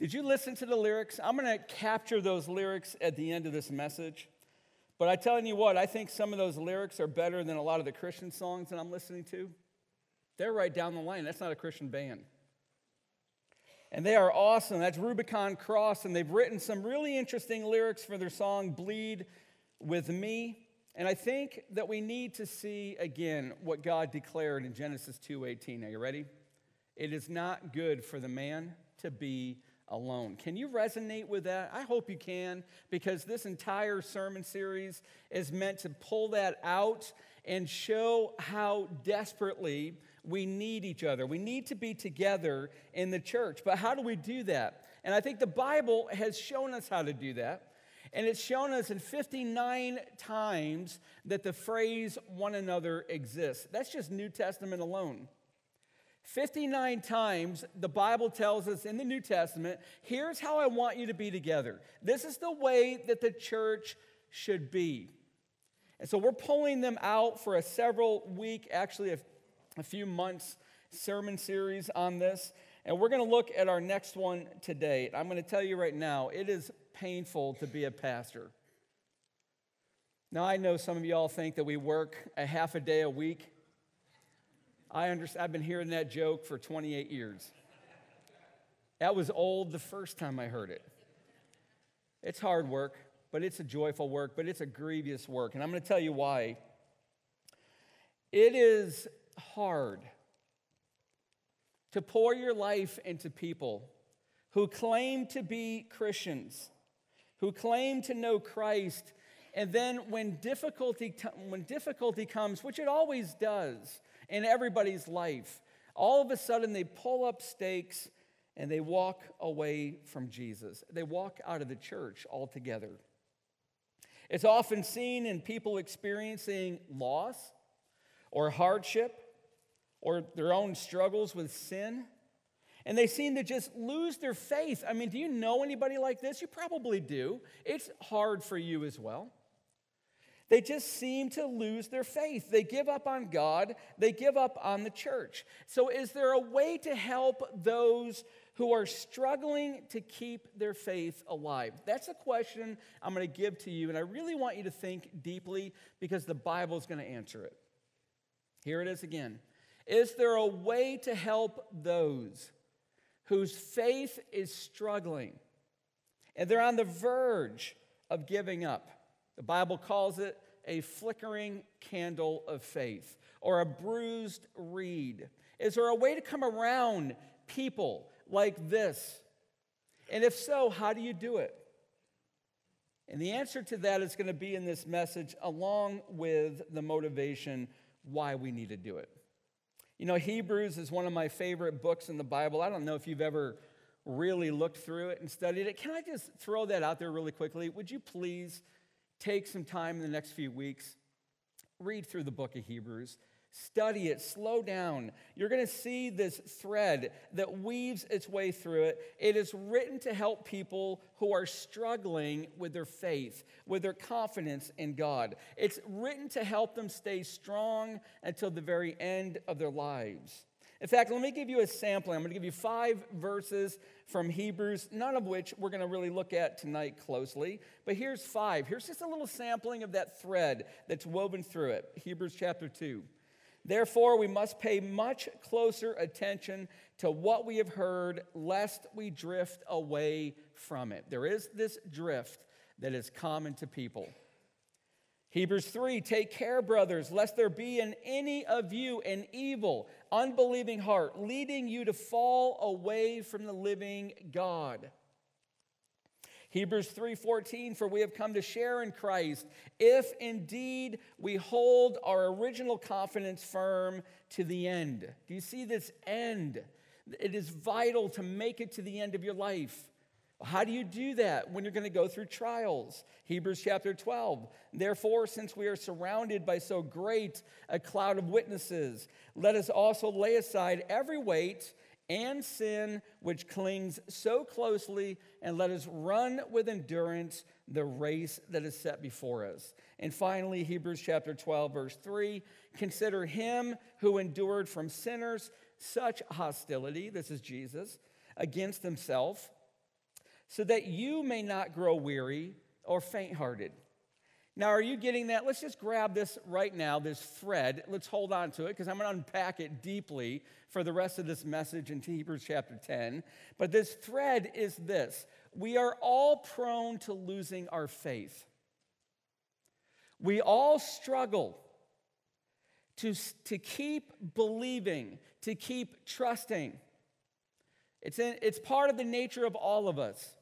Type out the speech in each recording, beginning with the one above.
Did you listen to the lyrics? I'm going to capture those lyrics at the end of this message. But I'm telling you what, I think some of those lyrics are better than a lot of the Christian songs that I'm listening to. They're right down the line. That's not a Christian band. And they are awesome. That's Rubicon Cross, and they've written some really interesting lyrics for their song Bleed with Me. And I think that we need to see again what God declared in Genesis 2:18. Are you ready? It is not good for the man to be alone. Can you resonate with that? I hope you can, because this entire sermon series is meant to pull that out and show how desperately we need each other. We need to be together in the church. But how do we do that? And I think the Bible has shown us how to do that. And it's shown us in 59 times that the phrase one another exists. That's just New Testament alone. 59 times the Bible tells us in the New Testament, here's how I want you to be together. This is the way that the church should be. And so we're pulling them out for a several week, actually a, a few months sermon series on this. And we're going to look at our next one today. I'm going to tell you right now, it is painful to be a pastor. Now, I know some of y'all think that we work a half a day a week. I understand, I've been hearing that joke for 28 years. That was old the first time I heard it. It's hard work, but it's a joyful work, but it's a grievous work. And I'm going to tell you why. It is hard to pour your life into people who claim to be Christians, who claim to know Christ, and then when difficulty, when difficulty comes, which it always does, in everybody's life. All of a sudden, they pull up stakes and they walk away from Jesus. They walk out of the church altogether. It's often seen in people experiencing loss or hardship or their own struggles with sin. And they seem to just lose their faith. I mean, do you know anybody like this? You probably do. It's hard for you as well. They just seem to lose their faith. They give up on God, they give up on the church. So, is there a way to help those who are struggling to keep their faith alive? That's a question I'm going to give to you, and I really want you to think deeply because the Bible is going to answer it. Here it is again. Is there a way to help those whose faith is struggling and they're on the verge of giving up? The Bible calls it a flickering candle of faith or a bruised reed. Is there a way to come around people like this? And if so, how do you do it? And the answer to that is going to be in this message, along with the motivation why we need to do it. You know, Hebrews is one of my favorite books in the Bible. I don't know if you've ever really looked through it and studied it. Can I just throw that out there really quickly? Would you please take some time in the next few weeks, read through the book of Hebrews. Study it, slow down. You're going to see this thread that weaves its way through it. It is written to help people who are struggling with their faith, with their confidence in God. It's written to help them stay strong until the very end of their lives. In fact, let me give you a sampling. I'm going to give you five verses from Hebrews, none of which we're going to really look at tonight closely. But here's five. Here's just a little sampling of that thread that's woven through it. Hebrews chapter 2. Therefore, we must pay much closer attention to what we have heard, lest we drift away from it. There is this drift that is common to people. Hebrews 3 Take care, brothers, lest there be in any of you an evil, unbelieving heart, leading you to fall away from the living God. Hebrews 3:14 for we have come to share in Christ if indeed we hold our original confidence firm to the end. Do you see this end? It is vital to make it to the end of your life. How do you do that when you're going to go through trials? Hebrews chapter 12. Therefore, since we are surrounded by so great a cloud of witnesses, let us also lay aside every weight and sin which clings so closely, and let us run with endurance the race that is set before us. And finally, Hebrews chapter 12, verse 3 consider him who endured from sinners such hostility, this is Jesus, against himself so that you may not grow weary or faint hearted. Now, are you getting that? Let's just grab this right now, this thread. Let's hold on to it because I'm going to unpack it deeply for the rest of this message into Hebrews chapter 10. But this thread is this we are all prone to losing our faith. We all struggle to, to keep believing, to keep trusting. It's, in, it's part of the nature of all of us.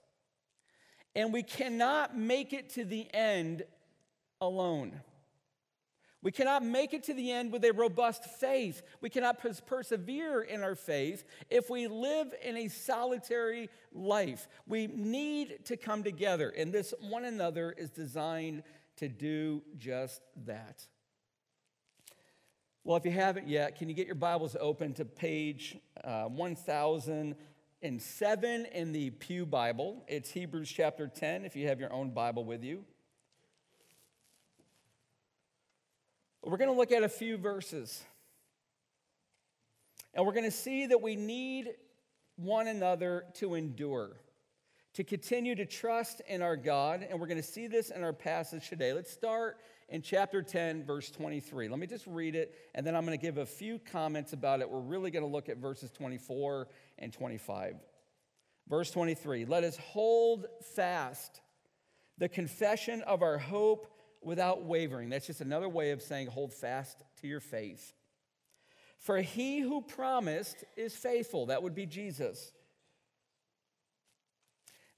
And we cannot make it to the end alone. We cannot make it to the end with a robust faith. We cannot pers- persevere in our faith if we live in a solitary life. We need to come together, and this one another is designed to do just that. Well, if you haven't yet, can you get your Bibles open to page uh, 1007 in the Pew Bible? It's Hebrews chapter 10 if you have your own Bible with you. We're going to look at a few verses. And we're going to see that we need one another to endure, to continue to trust in our God. And we're going to see this in our passage today. Let's start in chapter 10, verse 23. Let me just read it, and then I'm going to give a few comments about it. We're really going to look at verses 24 and 25. Verse 23 Let us hold fast the confession of our hope without wavering. That's just another way of saying hold fast to your faith. For he who promised is faithful. That would be Jesus.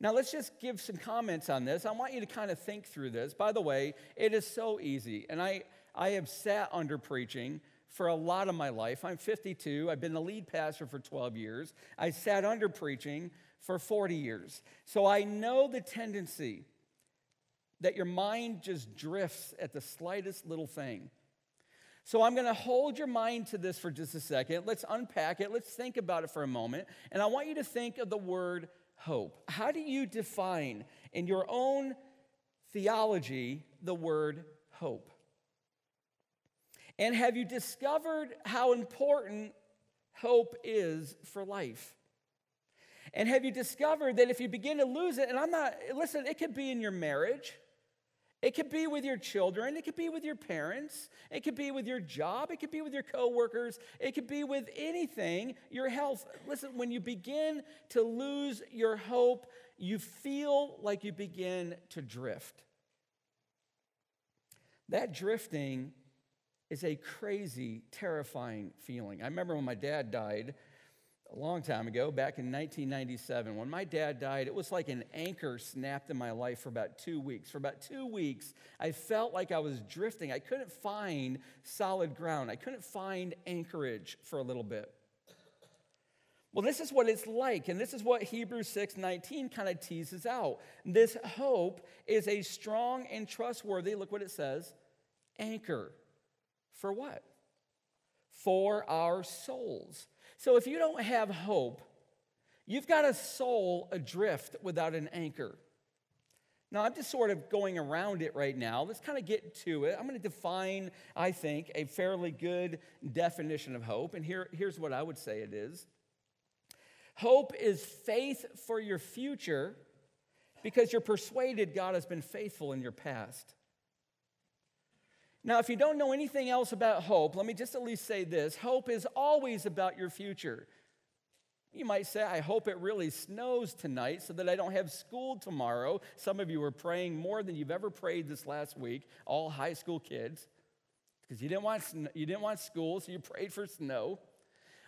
Now, let's just give some comments on this. I want you to kind of think through this. By the way, it is so easy. And I, I have sat under preaching for a lot of my life. I'm 52. I've been the lead pastor for 12 years. I sat under preaching for 40 years. So I know the tendency that your mind just drifts at the slightest little thing. So I'm going to hold your mind to this for just a second. Let's unpack it. Let's think about it for a moment. And I want you to think of the word hope. How do you define in your own theology the word hope? And have you discovered how important hope is for life? And have you discovered that if you begin to lose it, and I'm not, listen, it could be in your marriage, it could be with your children, it could be with your parents, it could be with your job, it could be with your coworkers, it could be with anything, your health. Listen, when you begin to lose your hope, you feel like you begin to drift. That drifting is a crazy, terrifying feeling. I remember when my dad died, a long time ago, back in 1997, when my dad died, it was like an anchor snapped in my life for about two weeks. For about two weeks, I felt like I was drifting. I couldn't find solid ground, I couldn't find anchorage for a little bit. Well, this is what it's like, and this is what Hebrews 6 19 kind of teases out. This hope is a strong and trustworthy, look what it says, anchor. For what? For our souls. So if you don't have hope, you've got a soul adrift without an anchor. Now, I'm just sort of going around it right now. Let's kind of get to it. I'm going to define, I think, a fairly good definition of hope. And here, here's what I would say it is Hope is faith for your future because you're persuaded God has been faithful in your past. Now, if you don't know anything else about hope, let me just at least say this hope is always about your future. You might say, I hope it really snows tonight so that I don't have school tomorrow. Some of you are praying more than you've ever prayed this last week, all high school kids, because you, didn't want, you didn't want school, so you prayed for snow.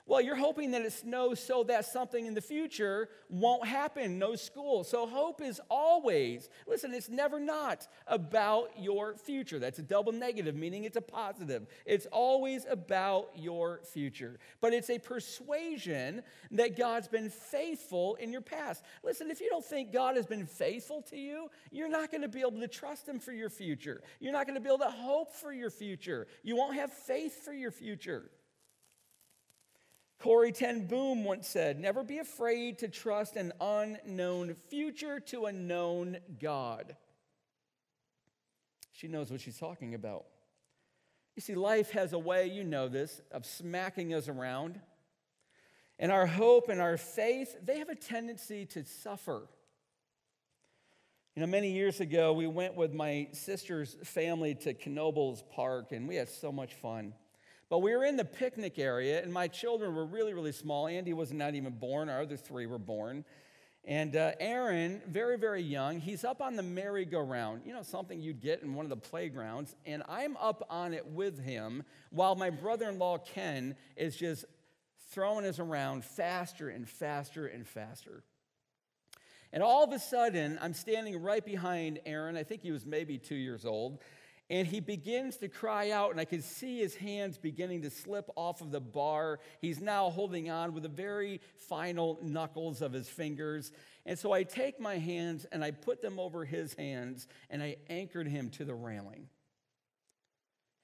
Well, you're hoping that it snows so that something in the future won't happen, no school. So hope is always, listen, it's never not about your future. That's a double negative, meaning it's a positive. It's always about your future. But it's a persuasion that God's been faithful in your past. Listen, if you don't think God has been faithful to you, you're not going to be able to trust Him for your future. You're not going to be able to hope for your future. You won't have faith for your future. Corrie Ten Boom once said, Never be afraid to trust an unknown future to a known God. She knows what she's talking about. You see, life has a way, you know this, of smacking us around. And our hope and our faith, they have a tendency to suffer You know, many years ago, we went with my sister's family to Knoebels Park, and we had so much fun. But we were in the picnic area, and my children were really, really small. Andy was not even born, our other three were born. And uh, Aaron, very, very young, he's up on the merry-go-round, you know, something you'd get in one of the playgrounds. And I'm up on it with him while my brother in law, Ken, is just throwing us around faster and faster and faster. And all of a sudden, I'm standing right behind Aaron. I think he was maybe two years old. And he begins to cry out, and I can see his hands beginning to slip off of the bar. He's now holding on with the very final knuckles of his fingers. And so I take my hands and I put them over his hands, and I anchored him to the railing.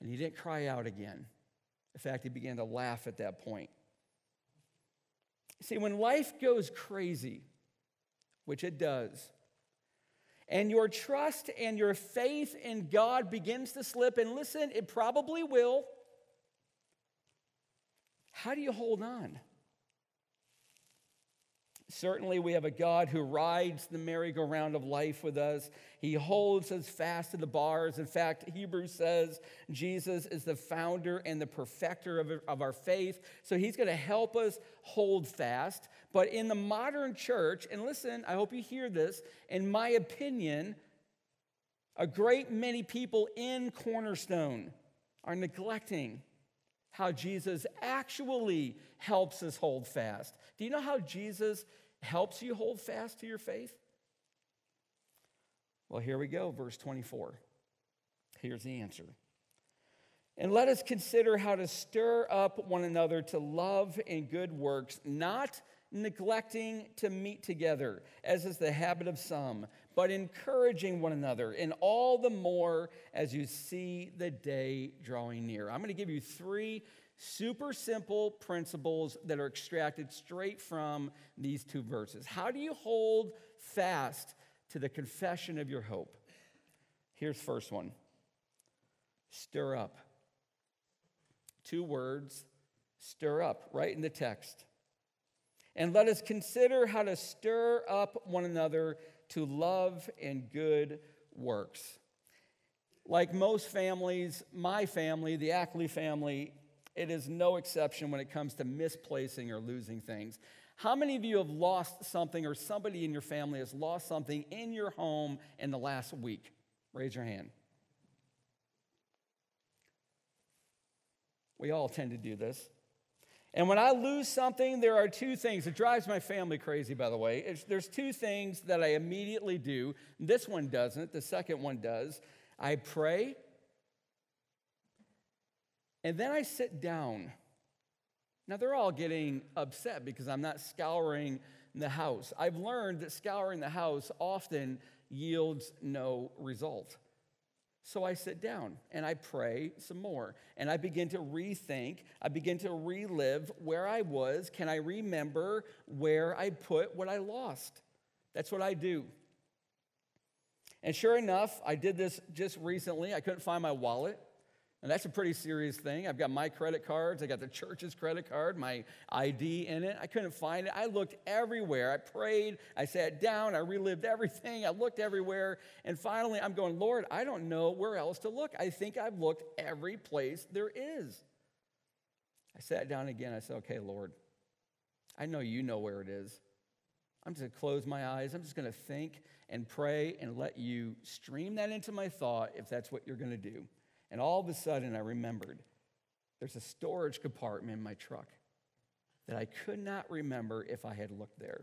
And he didn't cry out again. In fact, he began to laugh at that point. See, when life goes crazy, which it does, and your trust and your faith in God begins to slip, and listen, it probably will, how do you hold on? Certainly, we have a God who rides the merry-go-round of life with us. He holds us fast to the bars. In fact, Hebrews says Jesus is the founder and the perfecter of, of our faith. So he's going to help us hold fast. But in the modern church, and listen, I hope you hear this, in my opinion, a great many people in Cornerstone are neglecting how Jesus actually helps us hold fast. Do you know how Jesus helps you hold fast to your faith? Well, here we go, verse 24. Here's the answer. And let us consider how to stir up one another to love and good works, not neglecting to meet together, as is the habit of some, but encouraging one another, and all the more as you see the day drawing near. I'm going to give you three super simple principles that are extracted straight from these two verses. How do you hold fast to the confession of your hope? Here's first one. Stir up. Two words, stir up, right in the text. And let us consider how to stir up one another to love and good works. Like most families, my family, the Ackley family, it is no exception when it comes to misplacing or losing things. How many of you have lost something or somebody in your family has lost something in your home in the last week? Raise your hand. We all tend to do this. And when I lose something, there are two things. It drives my family crazy, by the way. It's, there's two things that I immediately do. This one doesn't, the second one does. I pray, and then I sit down. Now, they're all getting upset because I'm not scouring the house. I've learned that scouring the house often yields no result. So I sit down and I pray some more and I begin to rethink. I begin to relive where I was. Can I remember where I put what I lost? That's what I do. And sure enough, I did this just recently. I couldn't find my wallet. And that's a pretty serious thing. I've got my credit cards, I got the church's credit card, my ID in it. I couldn't find it. I looked everywhere. I prayed, I sat down, I relived everything, I looked everywhere. And finally, I'm going, Lord, I don't know where else to look. I think I've looked every place there is. I sat down again. I said, Okay, Lord, I know you know where it is. I'm just going to close my eyes. I'm just going to think and pray and let you stream that into my thought if that's what you're going to do. And all of a sudden, I remembered there's a storage compartment in my truck that I could not remember if I had looked there.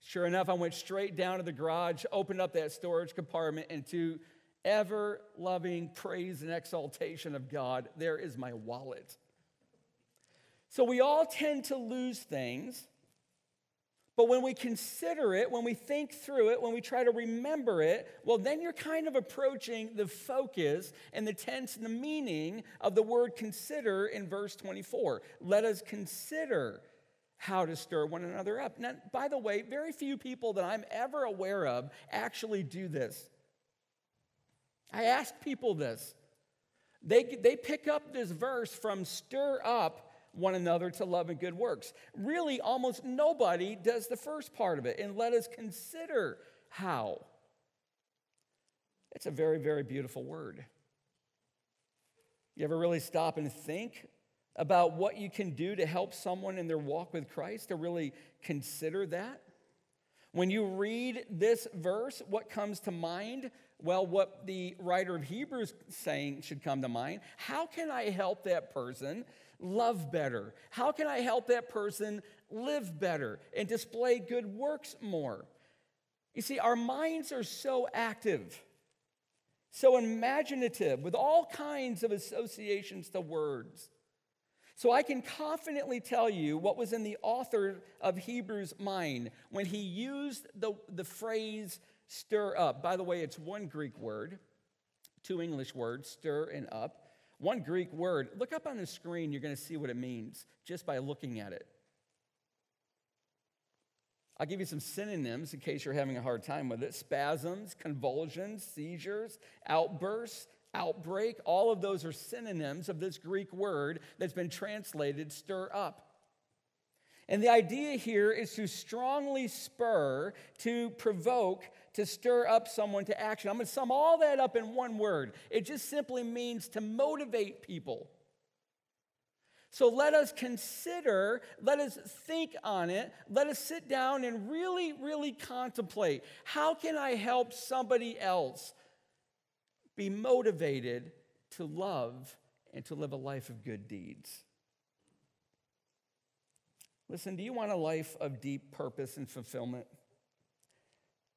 Sure enough, I went straight down to the garage, opened up that storage compartment, and to ever loving praise and exaltation of God, there is my wallet. So we all tend to lose things but when we consider it, when we think through it, when we try to remember it, well, then you're kind of approaching the focus and the tense and the meaning of the word consider in verse 24. Let us consider how to stir one another up. Now, by the way, very few people that I'm ever aware of actually do this. I ask people this. They, they pick up this verse from stir up one another to love and good works. Really, almost nobody does the first part of it. And let us consider how It's a very, very beautiful word. You ever really stop and think about what you can do to help someone in their walk with Christ, to really consider that? When you read this verse, what comes to mind? Well, what the writer of Hebrews saying should come to mind. How can I help that person love better? How can I help that person live better and display good works more? You see, our minds are so active, so imaginative, with all kinds of associations to words. So I can confidently tell you what was in the author of Hebrews' mind when he used the, the phrase stir up. By the way, it's one Greek word, two English words, stir and up. One Greek word. Look up on the screen, you're going to see what it means just by looking at it. I'll give you some synonyms in case you're having a hard time with it spasms, convulsions, seizures, outbursts, outbreak. All of those are synonyms of this Greek word that's been translated stir up. And the idea here is to strongly spur, to provoke, to stir up someone to action. I'm going to sum all that up in one word. It just simply means to motivate people. So let us consider, let us think on it, let us sit down and really, really contemplate how can I help somebody else be motivated to love and to live a life of good deeds? Listen, do you want a life of deep purpose and fulfillment?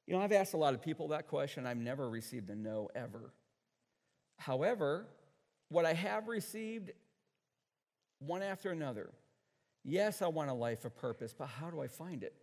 You know, I've asked a lot of people that question. I've never received a no ever. However, what I have received one after another. Yes, I want a life of purpose, but how do I find it?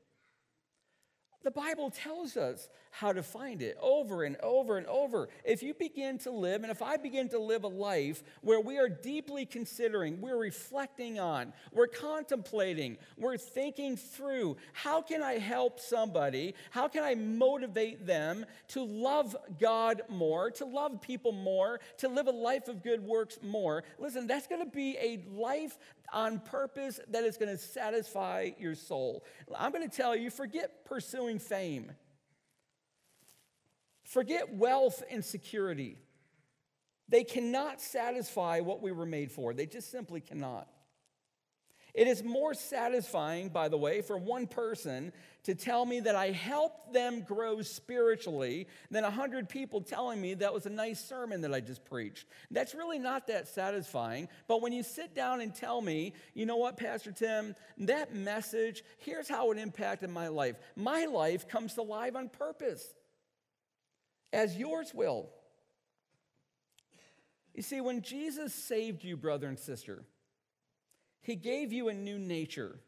The Bible tells us how to find it over and over and over. If you begin to live, and if I begin to live a life where we are deeply considering, we're reflecting on, we're contemplating, we're thinking through, how can I help somebody? How can I motivate them to love God more, to love people more, to live a life of good works more? Listen, that's going to be a life on purpose that is going to satisfy your soul. I'm going to tell you forget pursuing fame, forget wealth and security. They cannot satisfy what we were made for, they just simply cannot. It is more satisfying, by the way, for one person to tell me that I helped them grow spiritually than a hundred people telling me that was a nice sermon that I just preached. That's really not that satisfying. But when you sit down and tell me, you know what, Pastor Tim, that message, here's how it impacted my life. My life comes to life on purpose, as yours will. You see, when Jesus saved you, brother and sister, he gave you a new nature.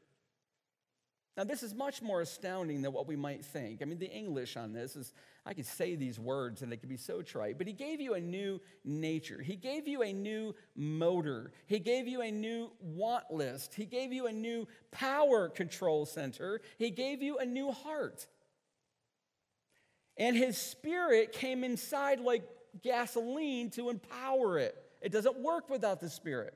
Now, this is much more astounding than what we might think. I mean, the English on this is, I could say these words and they could be so trite, but He gave you a new nature. He gave you a new motor. He gave you a new want list. He gave you a new power control center. He gave you a new heart. And His Spirit came inside like gasoline to empower it. It doesn't work without the Spirit.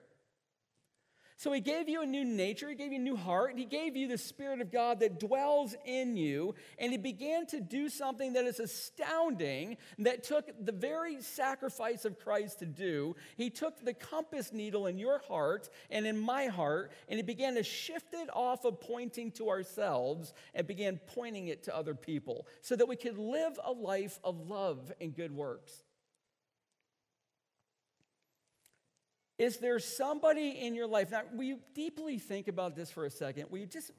So he gave you a new nature, he gave you a new heart, he gave you the Spirit of God that dwells in you. And he began to do something that is astounding that took the very sacrifice of Christ to do. He took the compass needle in your heart and in my heart, and he began to shift it off of pointing to ourselves and began pointing it to other people so that we could live a life of love and good works. Is there somebody in your life? Now, will you deeply think about this for a second? Will you just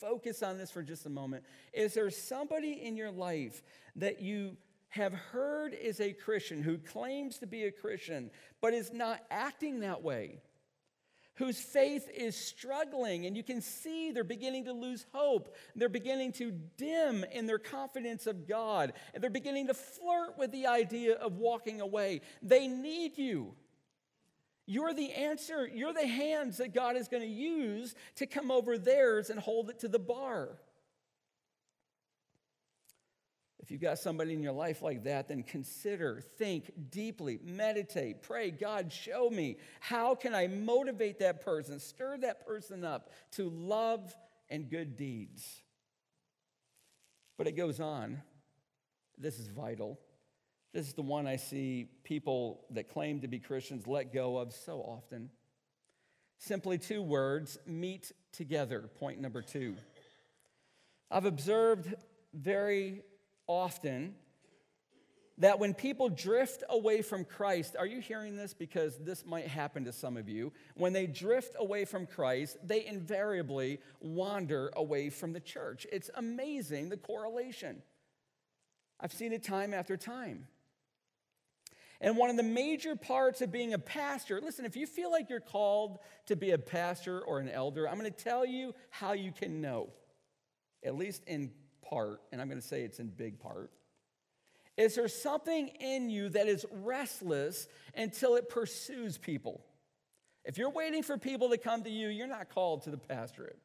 focus on this for just a moment? Is there somebody in your life that you have heard is a Christian, who claims to be a Christian, but is not acting that way? Whose faith is struggling, and you can see they're beginning to lose hope. They're beginning to dim in their confidence of God, and they're beginning to flirt with the idea of walking away. They need you. You're the answer. You're the hands that God is going to use to come over theirs and hold it to the bar. If you've got somebody in your life like that, then consider, think deeply, meditate, pray, God, show me how can I motivate that person, stir that person up to love and good deeds. But it goes on. This is vital. This is the one I see people that claim to be Christians let go of so often. Simply two words meet together. Point number two. I've observed very often that when people drift away from Christ, are you hearing this? Because this might happen to some of you. When they drift away from Christ, they invariably wander away from the church. It's amazing the correlation. I've seen it time after time. And one of the major parts of being a pastor, listen, if you feel like you're called to be a pastor or an elder, I'm going to tell you how you can know, at least in part, and I'm going to say it's in big part. Is there something in you that is restless until it pursues people? If you're waiting for people to come to you, you're not called to the pastorate.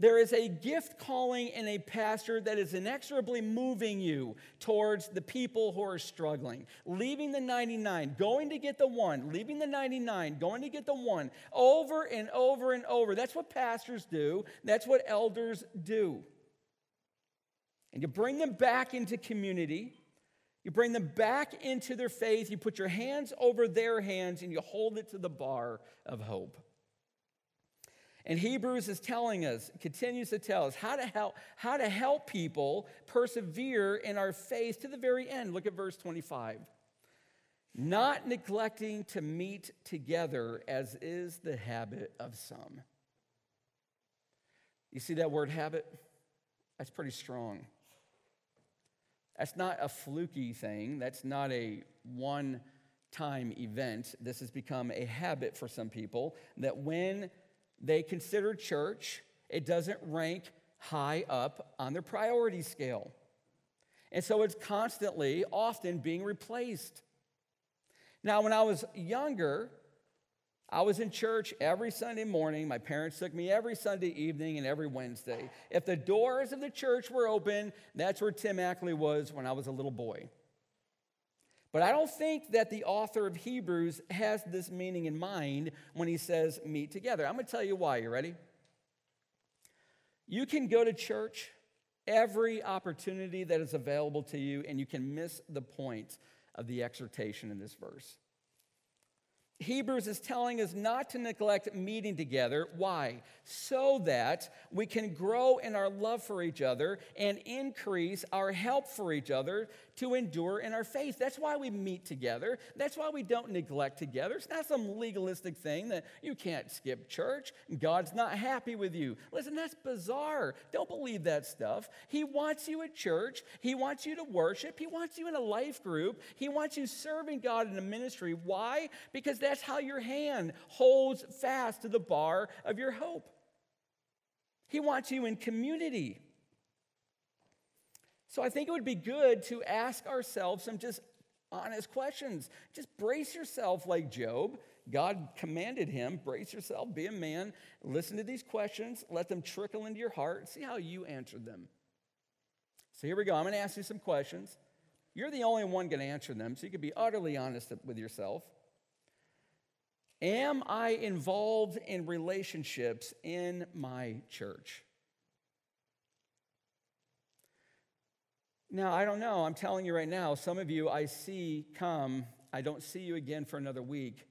There is a gift calling in a pastor that is inexorably moving you towards the people who are struggling. Leaving the 99, going to get the one, leaving the 99, going to get the one, over and over and over. That's what pastors do, that's what elders do. And you bring them back into community. You bring them back into their faith. You put your hands over their hands and you hold it to the bar of hope. And Hebrews is telling us, continues to tell us how to help, how to help people persevere in our faith to the very end. Look at verse 25. Not neglecting to meet together as is the habit of some. You see that word habit? That's pretty strong. That's not a fluky thing. That's not a one time event. This has become a habit for some people that when they consider church, it doesn't rank high up on their priority scale. And so it's constantly, often being replaced. Now, when I was younger, I was in church every Sunday morning. My parents took me every Sunday evening and every Wednesday. If the doors of the church were open, that's where Tim Ackley was when I was a little boy. But I don't think that the author of Hebrews has this meaning in mind when he says meet together. I'm going to tell you why. You ready? You can go to church every opportunity that is available to you, and you can miss the point of the exhortation in this verse. Hebrews is telling us not to neglect meeting together. Why? So that we can grow in our love for each other and increase our help for each other to endure in our faith. That's why we meet together. That's why we don't neglect together. It's not some legalistic thing that you can't skip church. God's not happy with you. Listen, that's bizarre. Don't believe that stuff. He wants you at church. He wants you to worship. He wants you in a life group. He wants you serving God in a ministry. Why? Because that's how your hand holds fast to the bar of your hope. He wants you in community. So I think it would be good to ask ourselves some just honest questions. Just brace yourself like Job. God commanded him, brace yourself, be a man, listen to these questions, let them trickle into your heart, see how you answer them. So here we go. I'm going to ask you some questions. You're the only one going to answer them, so you can be utterly honest with yourself. Am I involved in relationships in my church? Now, I don't know. I'm telling you right now, some of you I see come, I don't see you again for another week,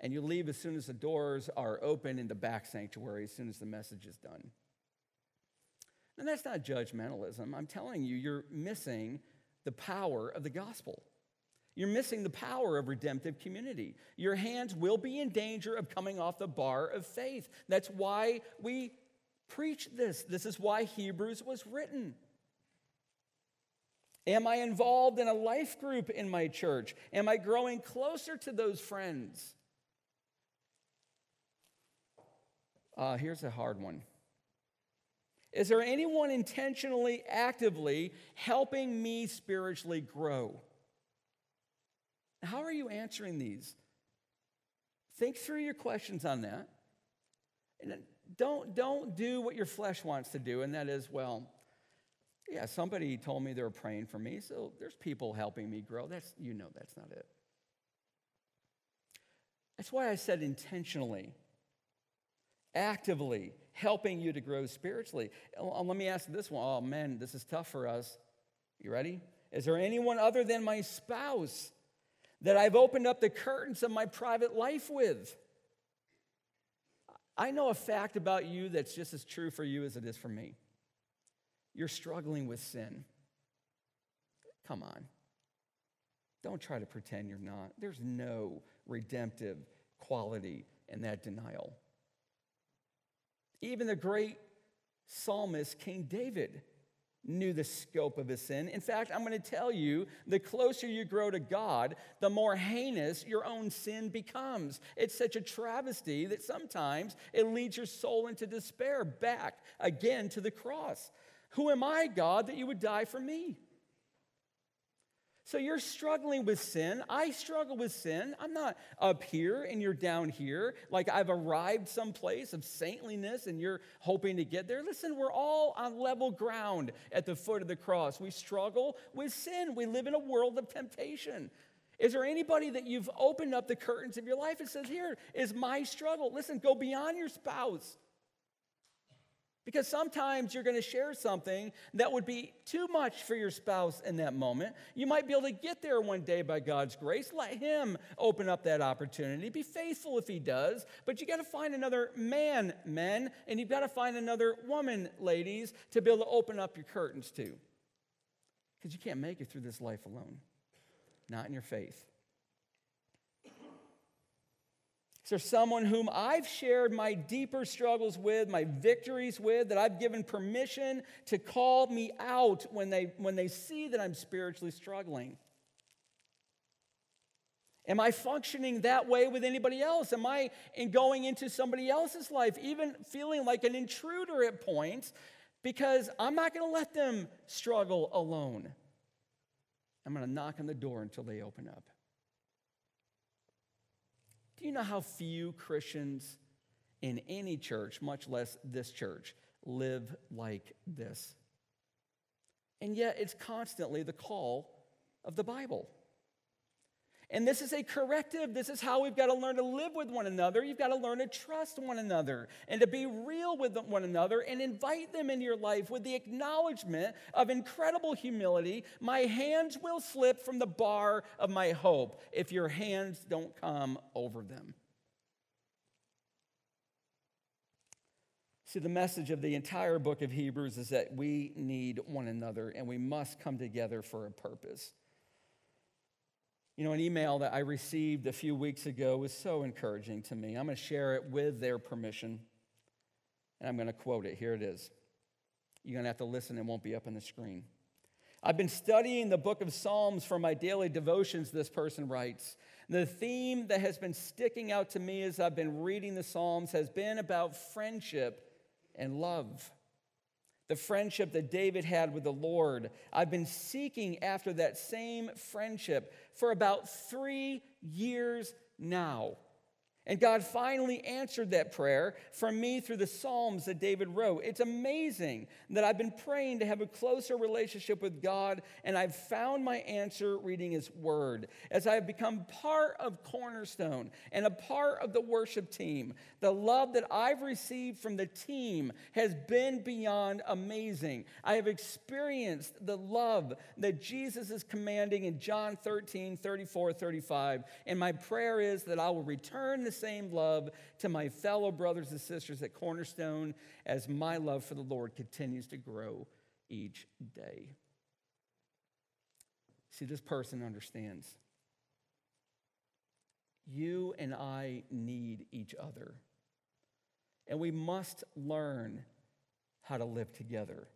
and you leave as soon as the doors are open in the back sanctuary, as soon as the message is done. And that's not judgmentalism. I'm telling you, you're missing the power of the gospel. You're missing the power of redemptive community. Your hands will be in danger of coming off the bar of faith. That's why we preach this. This is why Hebrews was written. Am I involved in a life group in my church? Am I growing closer to those friends? Uh, here's a hard one. Is there anyone intentionally, actively helping me spiritually grow? How are you answering these? Think through your questions on that. And don't, don't do what your flesh wants to do, and that is, well, yeah, somebody told me they were praying for me, so there's people helping me grow. That's, you know, that's not it. That's why I said intentionally, actively helping you to grow spiritually. Uh, let me ask this one. Oh, man, this is tough for us. You ready? Is there anyone other than my spouse that I've opened up the curtains of my private life with? I know a fact about you that's just as true for you as it is for me. You're struggling with sin. Come on. Don't try to pretend you're not. There's no redemptive quality in that denial. Even the great psalmist, King David, knew the scope of his sin. In fact, I'm going to tell you the closer you grow to God, the more heinous your own sin becomes. It's such a travesty that sometimes it leads your soul into despair, back again to the cross. Who am I, God, that you would die for me? So you're struggling with sin. I struggle with sin. I'm not up here and you're down here. Like I've arrived someplace of saintliness and you're hoping to get there. Listen, we're all on level ground at the foot of the cross. We struggle with sin. We live in a world of temptation. Is there anybody that you've opened up the curtains of your life and says, Here is my struggle? Listen, go beyond your spouse. Because sometimes you're going to share something that would be too much for your spouse in that moment. You might be able to get there one day by God's grace. Let Him open up that opportunity. Be faithful if He does, but you got to find another man, men, and you've got to find another woman, ladies, to be able to open up your curtains to. Because you can't make it through this life alone, not in your faith. Is there someone whom I've shared my deeper struggles with, my victories with, that I've given permission to call me out when they, when they see that I'm spiritually struggling? Am I functioning that way with anybody else? Am I in going into somebody else's life, even feeling like an intruder at points? Because I'm not going to let them struggle alone. I'm going to knock on the door until they open up. Do you know how few Christians in any church, much less this church, live like this? And yet, it's constantly the call of the Bible. And this is a corrective. This is how we've got to learn to live with one another. You've got to learn to trust one another and to be real with one another and invite them into your life with the acknowledgement of incredible humility. My hands will slip from the bar of my hope if your hands don't come over them. See, the message of the entire book of Hebrews is that we need one another and we must come together for a purpose. You know, an email that I received a few weeks ago was so encouraging to me. I'm going to share it with their permission, and I'm going to quote it. Here it is. You're going to have to listen, it won't be up on the screen. I've been studying the book of Psalms for my daily devotions, this person writes. The theme that has been sticking out to me as I've been reading the Psalms has been about friendship and love the friendship that David had with the Lord. I've been seeking after that same friendship for about three years now. And God finally answered that prayer from me through the Psalms that David wrote. It's amazing that I've been praying to have a closer relationship with God, and I've found my answer reading His Word. As I have become part of Cornerstone and a part of the worship team, the love that I've received from the team has been beyond amazing. I have experienced the love that Jesus is commanding in John 13, 34, 35. And my prayer is that I will return the same love to my fellow brothers and sisters at Cornerstone as my love for the Lord continues to grow each day. See, this person understands. You and I need each other. And we must learn how to live together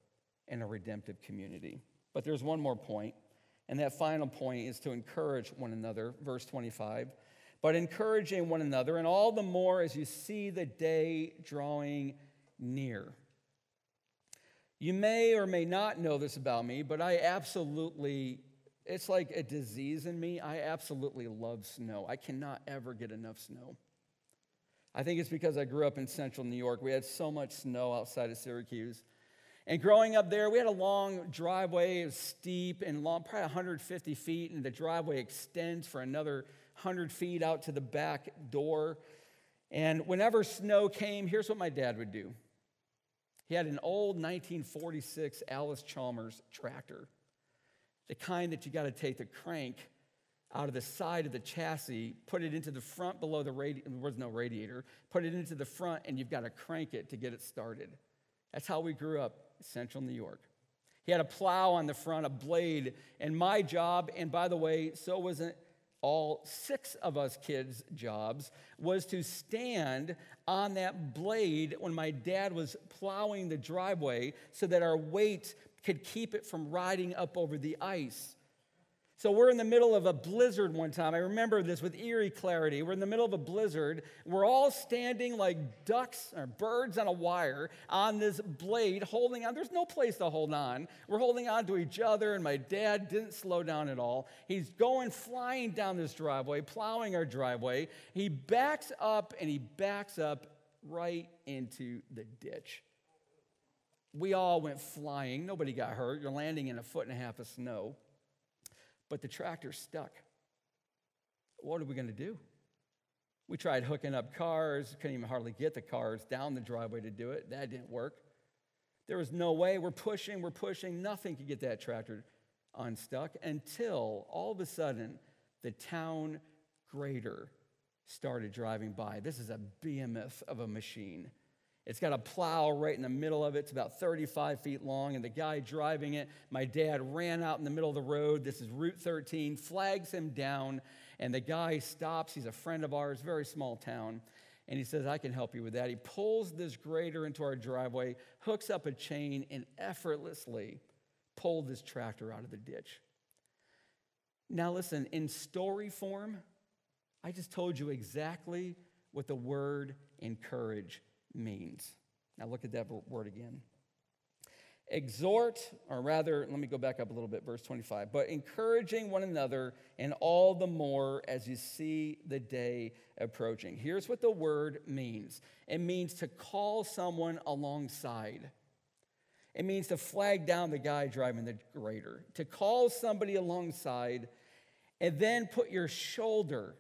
in a redemptive community. But there's one more point, and that final point is to encourage one another. Verse 25 but encouraging one another, and all the more as you see the day drawing near. You may or may not know this about me, but I absolutely, it's like a disease in me. I absolutely love snow. I cannot ever get enough snow. I think it's because I grew up in central New York. We had so much snow outside of Syracuse. And growing up there, we had a long driveway, it was steep and long, probably 150 feet, and the driveway extends for another 100 feet out to the back door. And whenever snow came, here's what my dad would do he had an old 1946 Allis-Chalmers tractor. the kind that you got to take the crank out of the side of the chassis, put it into the front below the radiator. There was no radiator. Put it into the front, and you've got to crank it to get it started. That's how we grew up central New York. He had a plow on the front, a blade, and my job, and by the way, so wasn't all six of us kids' jobs, was to stand on that blade when my dad was plowing the driveway so that our weight could keep it from riding up over the ice. So we're in the middle of a blizzard one time. I remember this with eerie clarity. We're in the middle of a blizzard. We're all standing like ducks or birds on a wire on this blade, holding on. There's no place to hold on. We're holding on to each other, and my dad didn't slow down at all. He's going flying down this driveway, plowing our driveway. He backs up and he backs up right into the ditch. We all went flying. Nobody got hurt. You're landing in a foot and a half of snow but the tractor's stuck. What are we going to do? We tried hooking up cars, couldn't even hardly get the cars down the driveway to do it. That didn't work. There was no way. We're pushing, we're pushing. Nothing could get that tractor unstuck until all of a sudden the town grader started driving by. This is a behemoth of a machine. It's got a plow right in the middle of it. It's about 35 feet long. And the guy driving it, my dad ran out in the middle of the road. This is Route 13, flags him down. And the guy stops. He's a friend of ours, very small town. And he says, I can help you with that. He pulls this grader into our driveway, hooks up a chain, and effortlessly pulled this tractor out of the ditch. Now, listen, in story form, I just told you exactly what the word encourage means. Now look at that word again. Exhort, or rather, let me go back up a little bit, verse 25. But encouraging one another, and all the more as you see the day approaching. Here's what the word means it means to call someone alongside. It means to flag down the guy driving the grader, to call somebody alongside, and then put your shoulder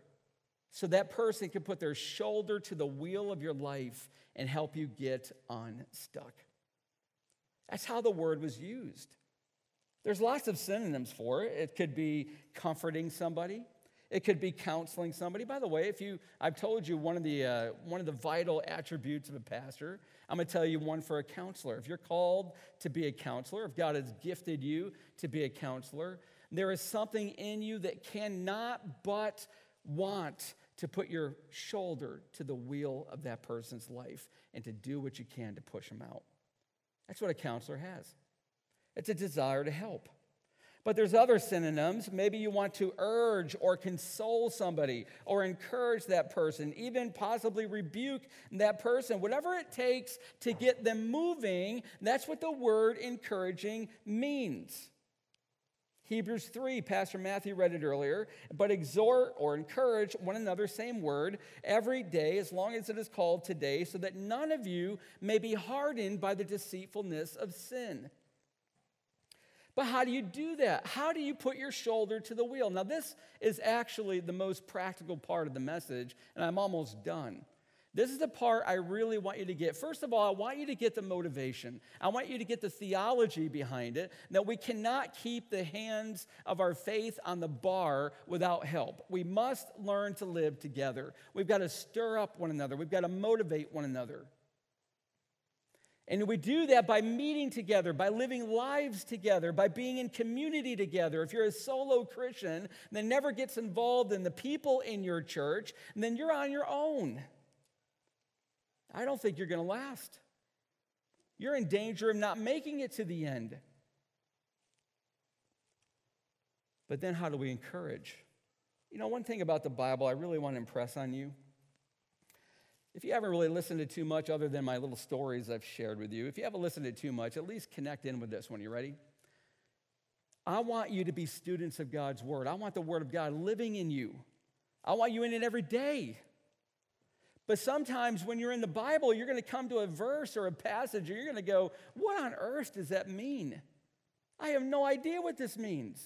so that person can put their shoulder to the wheel of your life and help you get unstuck. That's how the word was used. There's lots of synonyms for it. It could be comforting somebody. It could be counseling somebody. By the way, if you, I've told you one of the uh, one of the vital attributes of a pastor. I'm going to tell you one for a counselor. If you're called to be a counselor, if God has gifted you to be a counselor, there is something in you that cannot but want to put your shoulder to the wheel of that person's life and to do what you can to push them out. That's what a counselor has. It's a desire to help. But there's other synonyms. Maybe you want to urge or console somebody or encourage that person, even possibly rebuke that person. Whatever it takes to get them moving, that's what the word encouraging means. Hebrews 3, Pastor Matthew read it earlier, but exhort or encourage one another, same word, every day, as long as it is called today, so that none of you may be hardened by the deceitfulness of sin. But how do you do that? How do you put your shoulder to the wheel? Now, this is actually the most practical part of the message, and I'm almost done. This is the part I really want you to get. First of all, I want you to get the motivation. I want you to get the theology behind it that we cannot keep the hands of our faith on the bar without help. We must learn to live together. We've got to stir up one another, we've got to motivate one another. And we do that by meeting together, by living lives together, by being in community together. If you're a solo Christian that never gets involved in the people in your church, then you're on your own. I don't think you're going to last. You're in danger of not making it to the end. But then, how do we encourage? You know, one thing about the Bible I really want to impress on you. If you haven't really listened to too much other than my little stories I've shared with you, if you haven't listened to too much, at least connect in with this one. You ready? I want you to be students of God's Word. I want the Word of God living in you. I want you in it every day. But sometimes when you're in the Bible, you're going to come to a verse or a passage and you're going to go, What on earth does that mean? I have no idea what this means.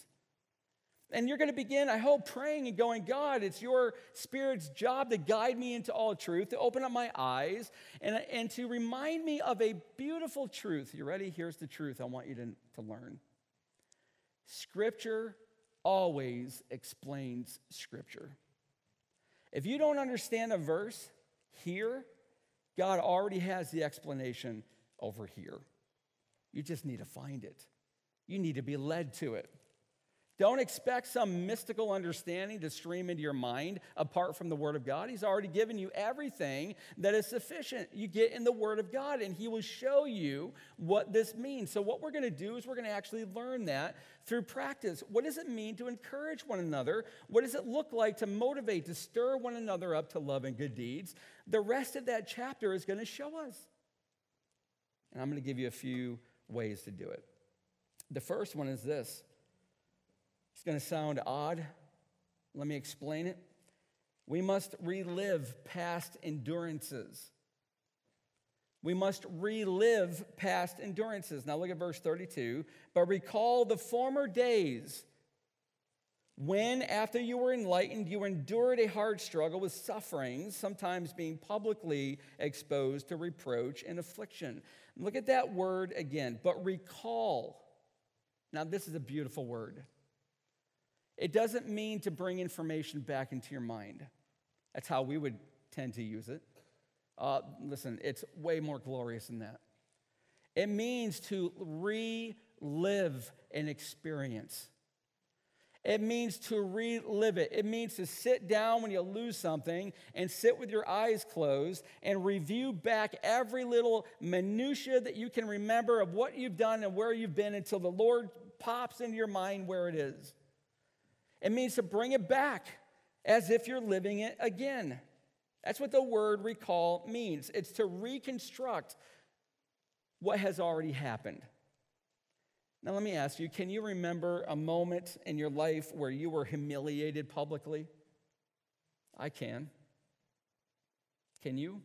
And you're going to begin, I hope, praying and going, God, it's your Spirit's job to guide me into all truth, to open up my eyes, and, and to remind me of a beautiful truth. You ready? Here's the truth I want you to, to learn Scripture always explains Scripture. If you don't understand a verse here, God already has the explanation over here. You just need to find it. You need to be led to it. Don't expect some mystical understanding to stream into your mind apart from the Word of God. He's already given you everything that is sufficient. You get in the Word of God, and He will show you what this means. So, what we're going to do is we're going to actually learn that through practice. What does it mean to encourage one another? What does it look like to motivate, to stir one another up to love and good deeds? The rest of that chapter is going to show us. And I'm going to give you a few ways to do it. The first one is this it's going to sound odd. Let me explain it. We must relive past endurances. We must relive past endurances. Now look at verse 32. But recall the former days when, after you were enlightened, you endured a hard struggle with sufferings, sometimes being publicly exposed to reproach and affliction. Look at that word again. But recall. Now, this is a beautiful word. It doesn't mean to bring information back into your mind. That's how we would tend to use it. Uh, listen, it's way more glorious than that. It means to relive an experience. It means to relive it. It means to sit down when you lose something and sit with your eyes closed and review back every little minutia that you can remember of what you've done and where you've been until the Lord pops into your mind where it is. It means to bring it back as if you're living it again. That's what the word recall means it's to reconstruct what has already happened. Now, let me ask you can you remember a moment in your life where you were humiliated publicly? I can. Can you?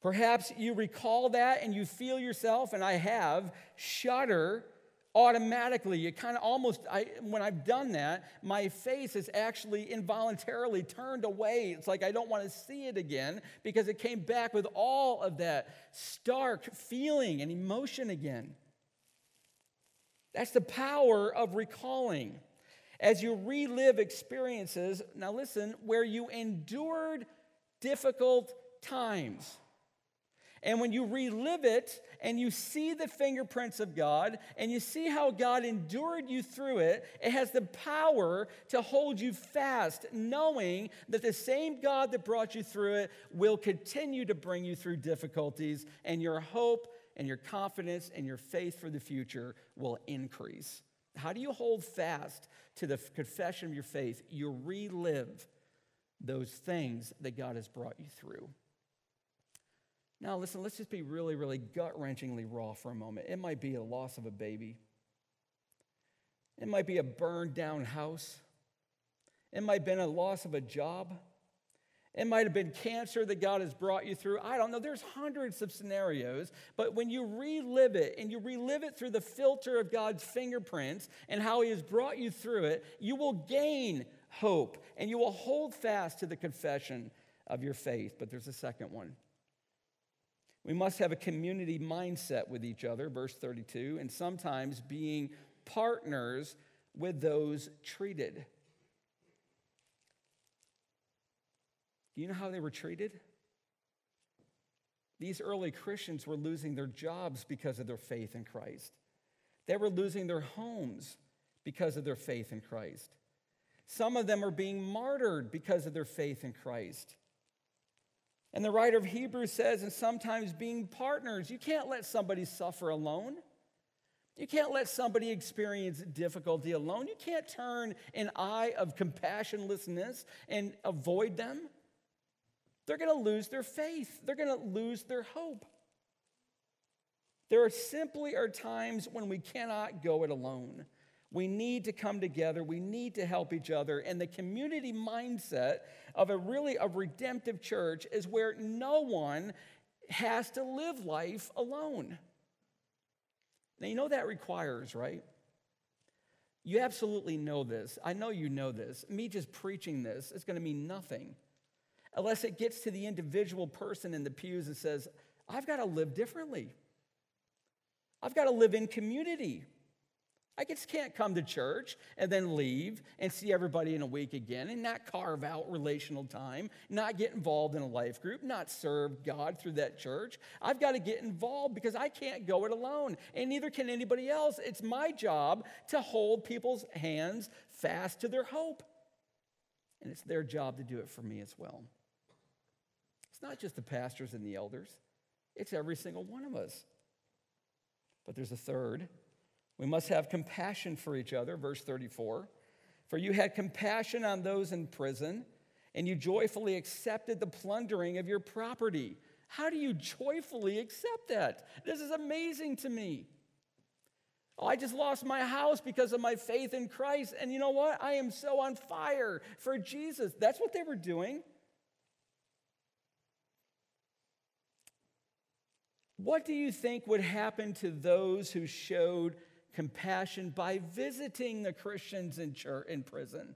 Perhaps you recall that and you feel yourself, and I have, shudder automatically. You kind of almost, I, when I've done that, my face is actually involuntarily turned away. It's like I don't want to see it again because it came back with all of that stark feeling and emotion again. That's the power of recalling. As you relive experiences, now listen, where you endured difficult times. And when you relive it and you see the fingerprints of God and you see how God endured you through it, it has the power to hold you fast, knowing that the same God that brought you through it will continue to bring you through difficulties, and your hope and your confidence and your faith for the future will increase. How do you hold fast to the confession of your faith? You relive those things that God has brought you through. Now, listen, let's just be really, really gut wrenchingly raw for a moment. It might be a loss of a baby, it might be a burned down house, it might have been a loss of a job. It might have been cancer that God has brought you through. I don't know. There's hundreds of scenarios. But when you relive it and you relive it through the filter of God's fingerprints and how He has brought you through it, you will gain hope and you will hold fast to the confession of your faith. But there's a second one. We must have a community mindset with each other, verse 32, and sometimes being partners with those treated. Do you know how they were treated? These early Christians were losing their jobs because of their faith in Christ. They were losing their homes because of their faith in Christ. Some of them are being martyred because of their faith in Christ. And the writer of Hebrews says, and sometimes being partners, you can't let somebody suffer alone. You can't let somebody experience difficulty alone. You can't turn an eye of compassionlessness and avoid them. They're going to lose their faith, they're going to lose their hope. There simply are times when we cannot go it alone. We need to come together. We need to help each other. And the community mindset of a really a redemptive church is where no one has to live life alone. Now, you know that requires, right? You absolutely know this. I know you know this. Me just preaching this is going to mean nothing unless it gets to the individual person in the pews and says, I've got to live differently. I've got to live in community. I just can't come to church and then leave and see everybody in a week again and not carve out relational time, not get involved in a life group, not serve God through that church. I've got to get involved because I can't go it alone, and neither can anybody else. It's my job to hold people's hands fast to their hope, and it's their job to do it for me as well. It's not just the pastors and the elders, it's every single one of us. But there's a third. We must have compassion for each other, verse 34. For you had compassion on those in prison, and you joyfully accepted the plundering of your property. How do you joyfully accept that? This is amazing to me. Oh, I just lost my house because of my faith in Christ. And you know what? I am so on fire for Jesus. That's what they were doing. What do you think would happen to those who showed compassion by visiting the Christians in, church, in prison.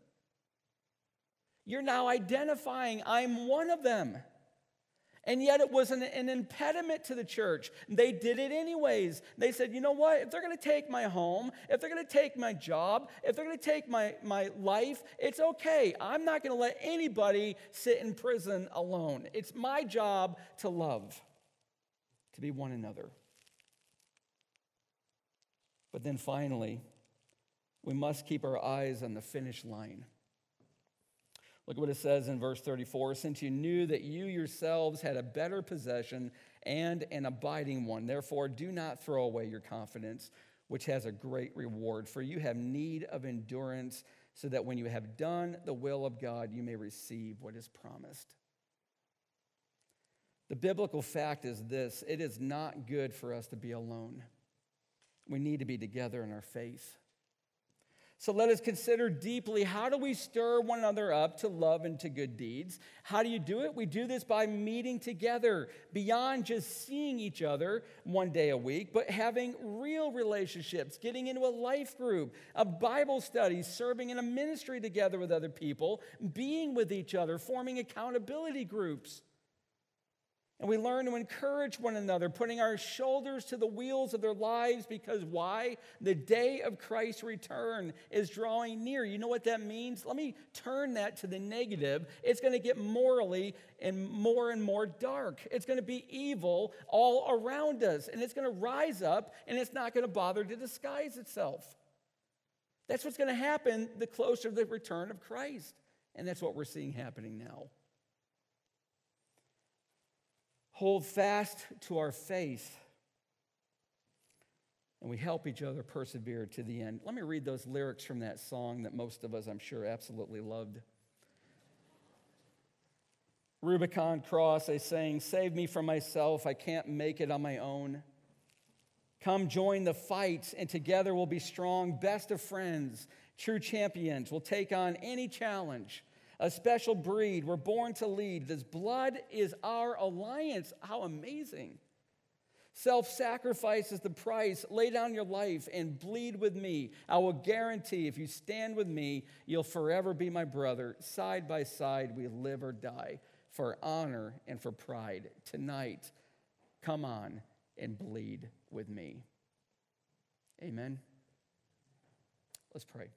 You're now identifying, I'm one of them. And yet it was an, an, impediment to the church. They did it anyways. They said, you know what? If they're going to take my home, if they're going to take my job, if they're going to take my, my life, it's okay. I'm not going to let anybody sit in prison alone. It's my job to love, to be one another. But then finally, we must keep our eyes on the finish line. Look at what it says in verse 34 Since you knew that you yourselves had a better possession and an abiding one, therefore do not throw away your confidence, which has a great reward. For you have need of endurance, so that when you have done the will of God, you may receive what is promised. The biblical fact is this it is not good for us to be alone. We need to be together in our faith. So let us consider deeply how do we stir one another up to love and to good deeds? How do you do it? We do this by meeting together beyond just seeing each other one day a week, but having real relationships, getting into a life group, a Bible study, serving in a ministry together with other people, being with each other, forming accountability groups. And we learn to encourage one another, putting our shoulders to the wheels of their lives because why? The day of Christ's return is drawing near. You know what that means? Let me turn that to the negative. It's going to get morally and more and more dark. It's going to be evil all around us, and it's going to rise up, and it's not going to bother to disguise itself. That's what's going to happen the closer the return of Christ. And that's what we're seeing happening now hold fast to our faith, and we help each other persevere to the end. Let me read those lyrics from that song that most of us, I'm sure, absolutely loved. Rubicon Cross, they sang, Save me from myself, I can't make it on my own. Come join the fight, and together we'll be strong, best of friends, true champions. We'll take on any challenge a special breed. We're born to lead. This blood is our alliance. How amazing. Self sacrifice is the price. Lay down your life and bleed with me. I will guarantee if you stand with me, you'll forever be my brother. Side by side, we live or die for honor and for pride. Tonight, come on and bleed with me. Amen. Let's pray.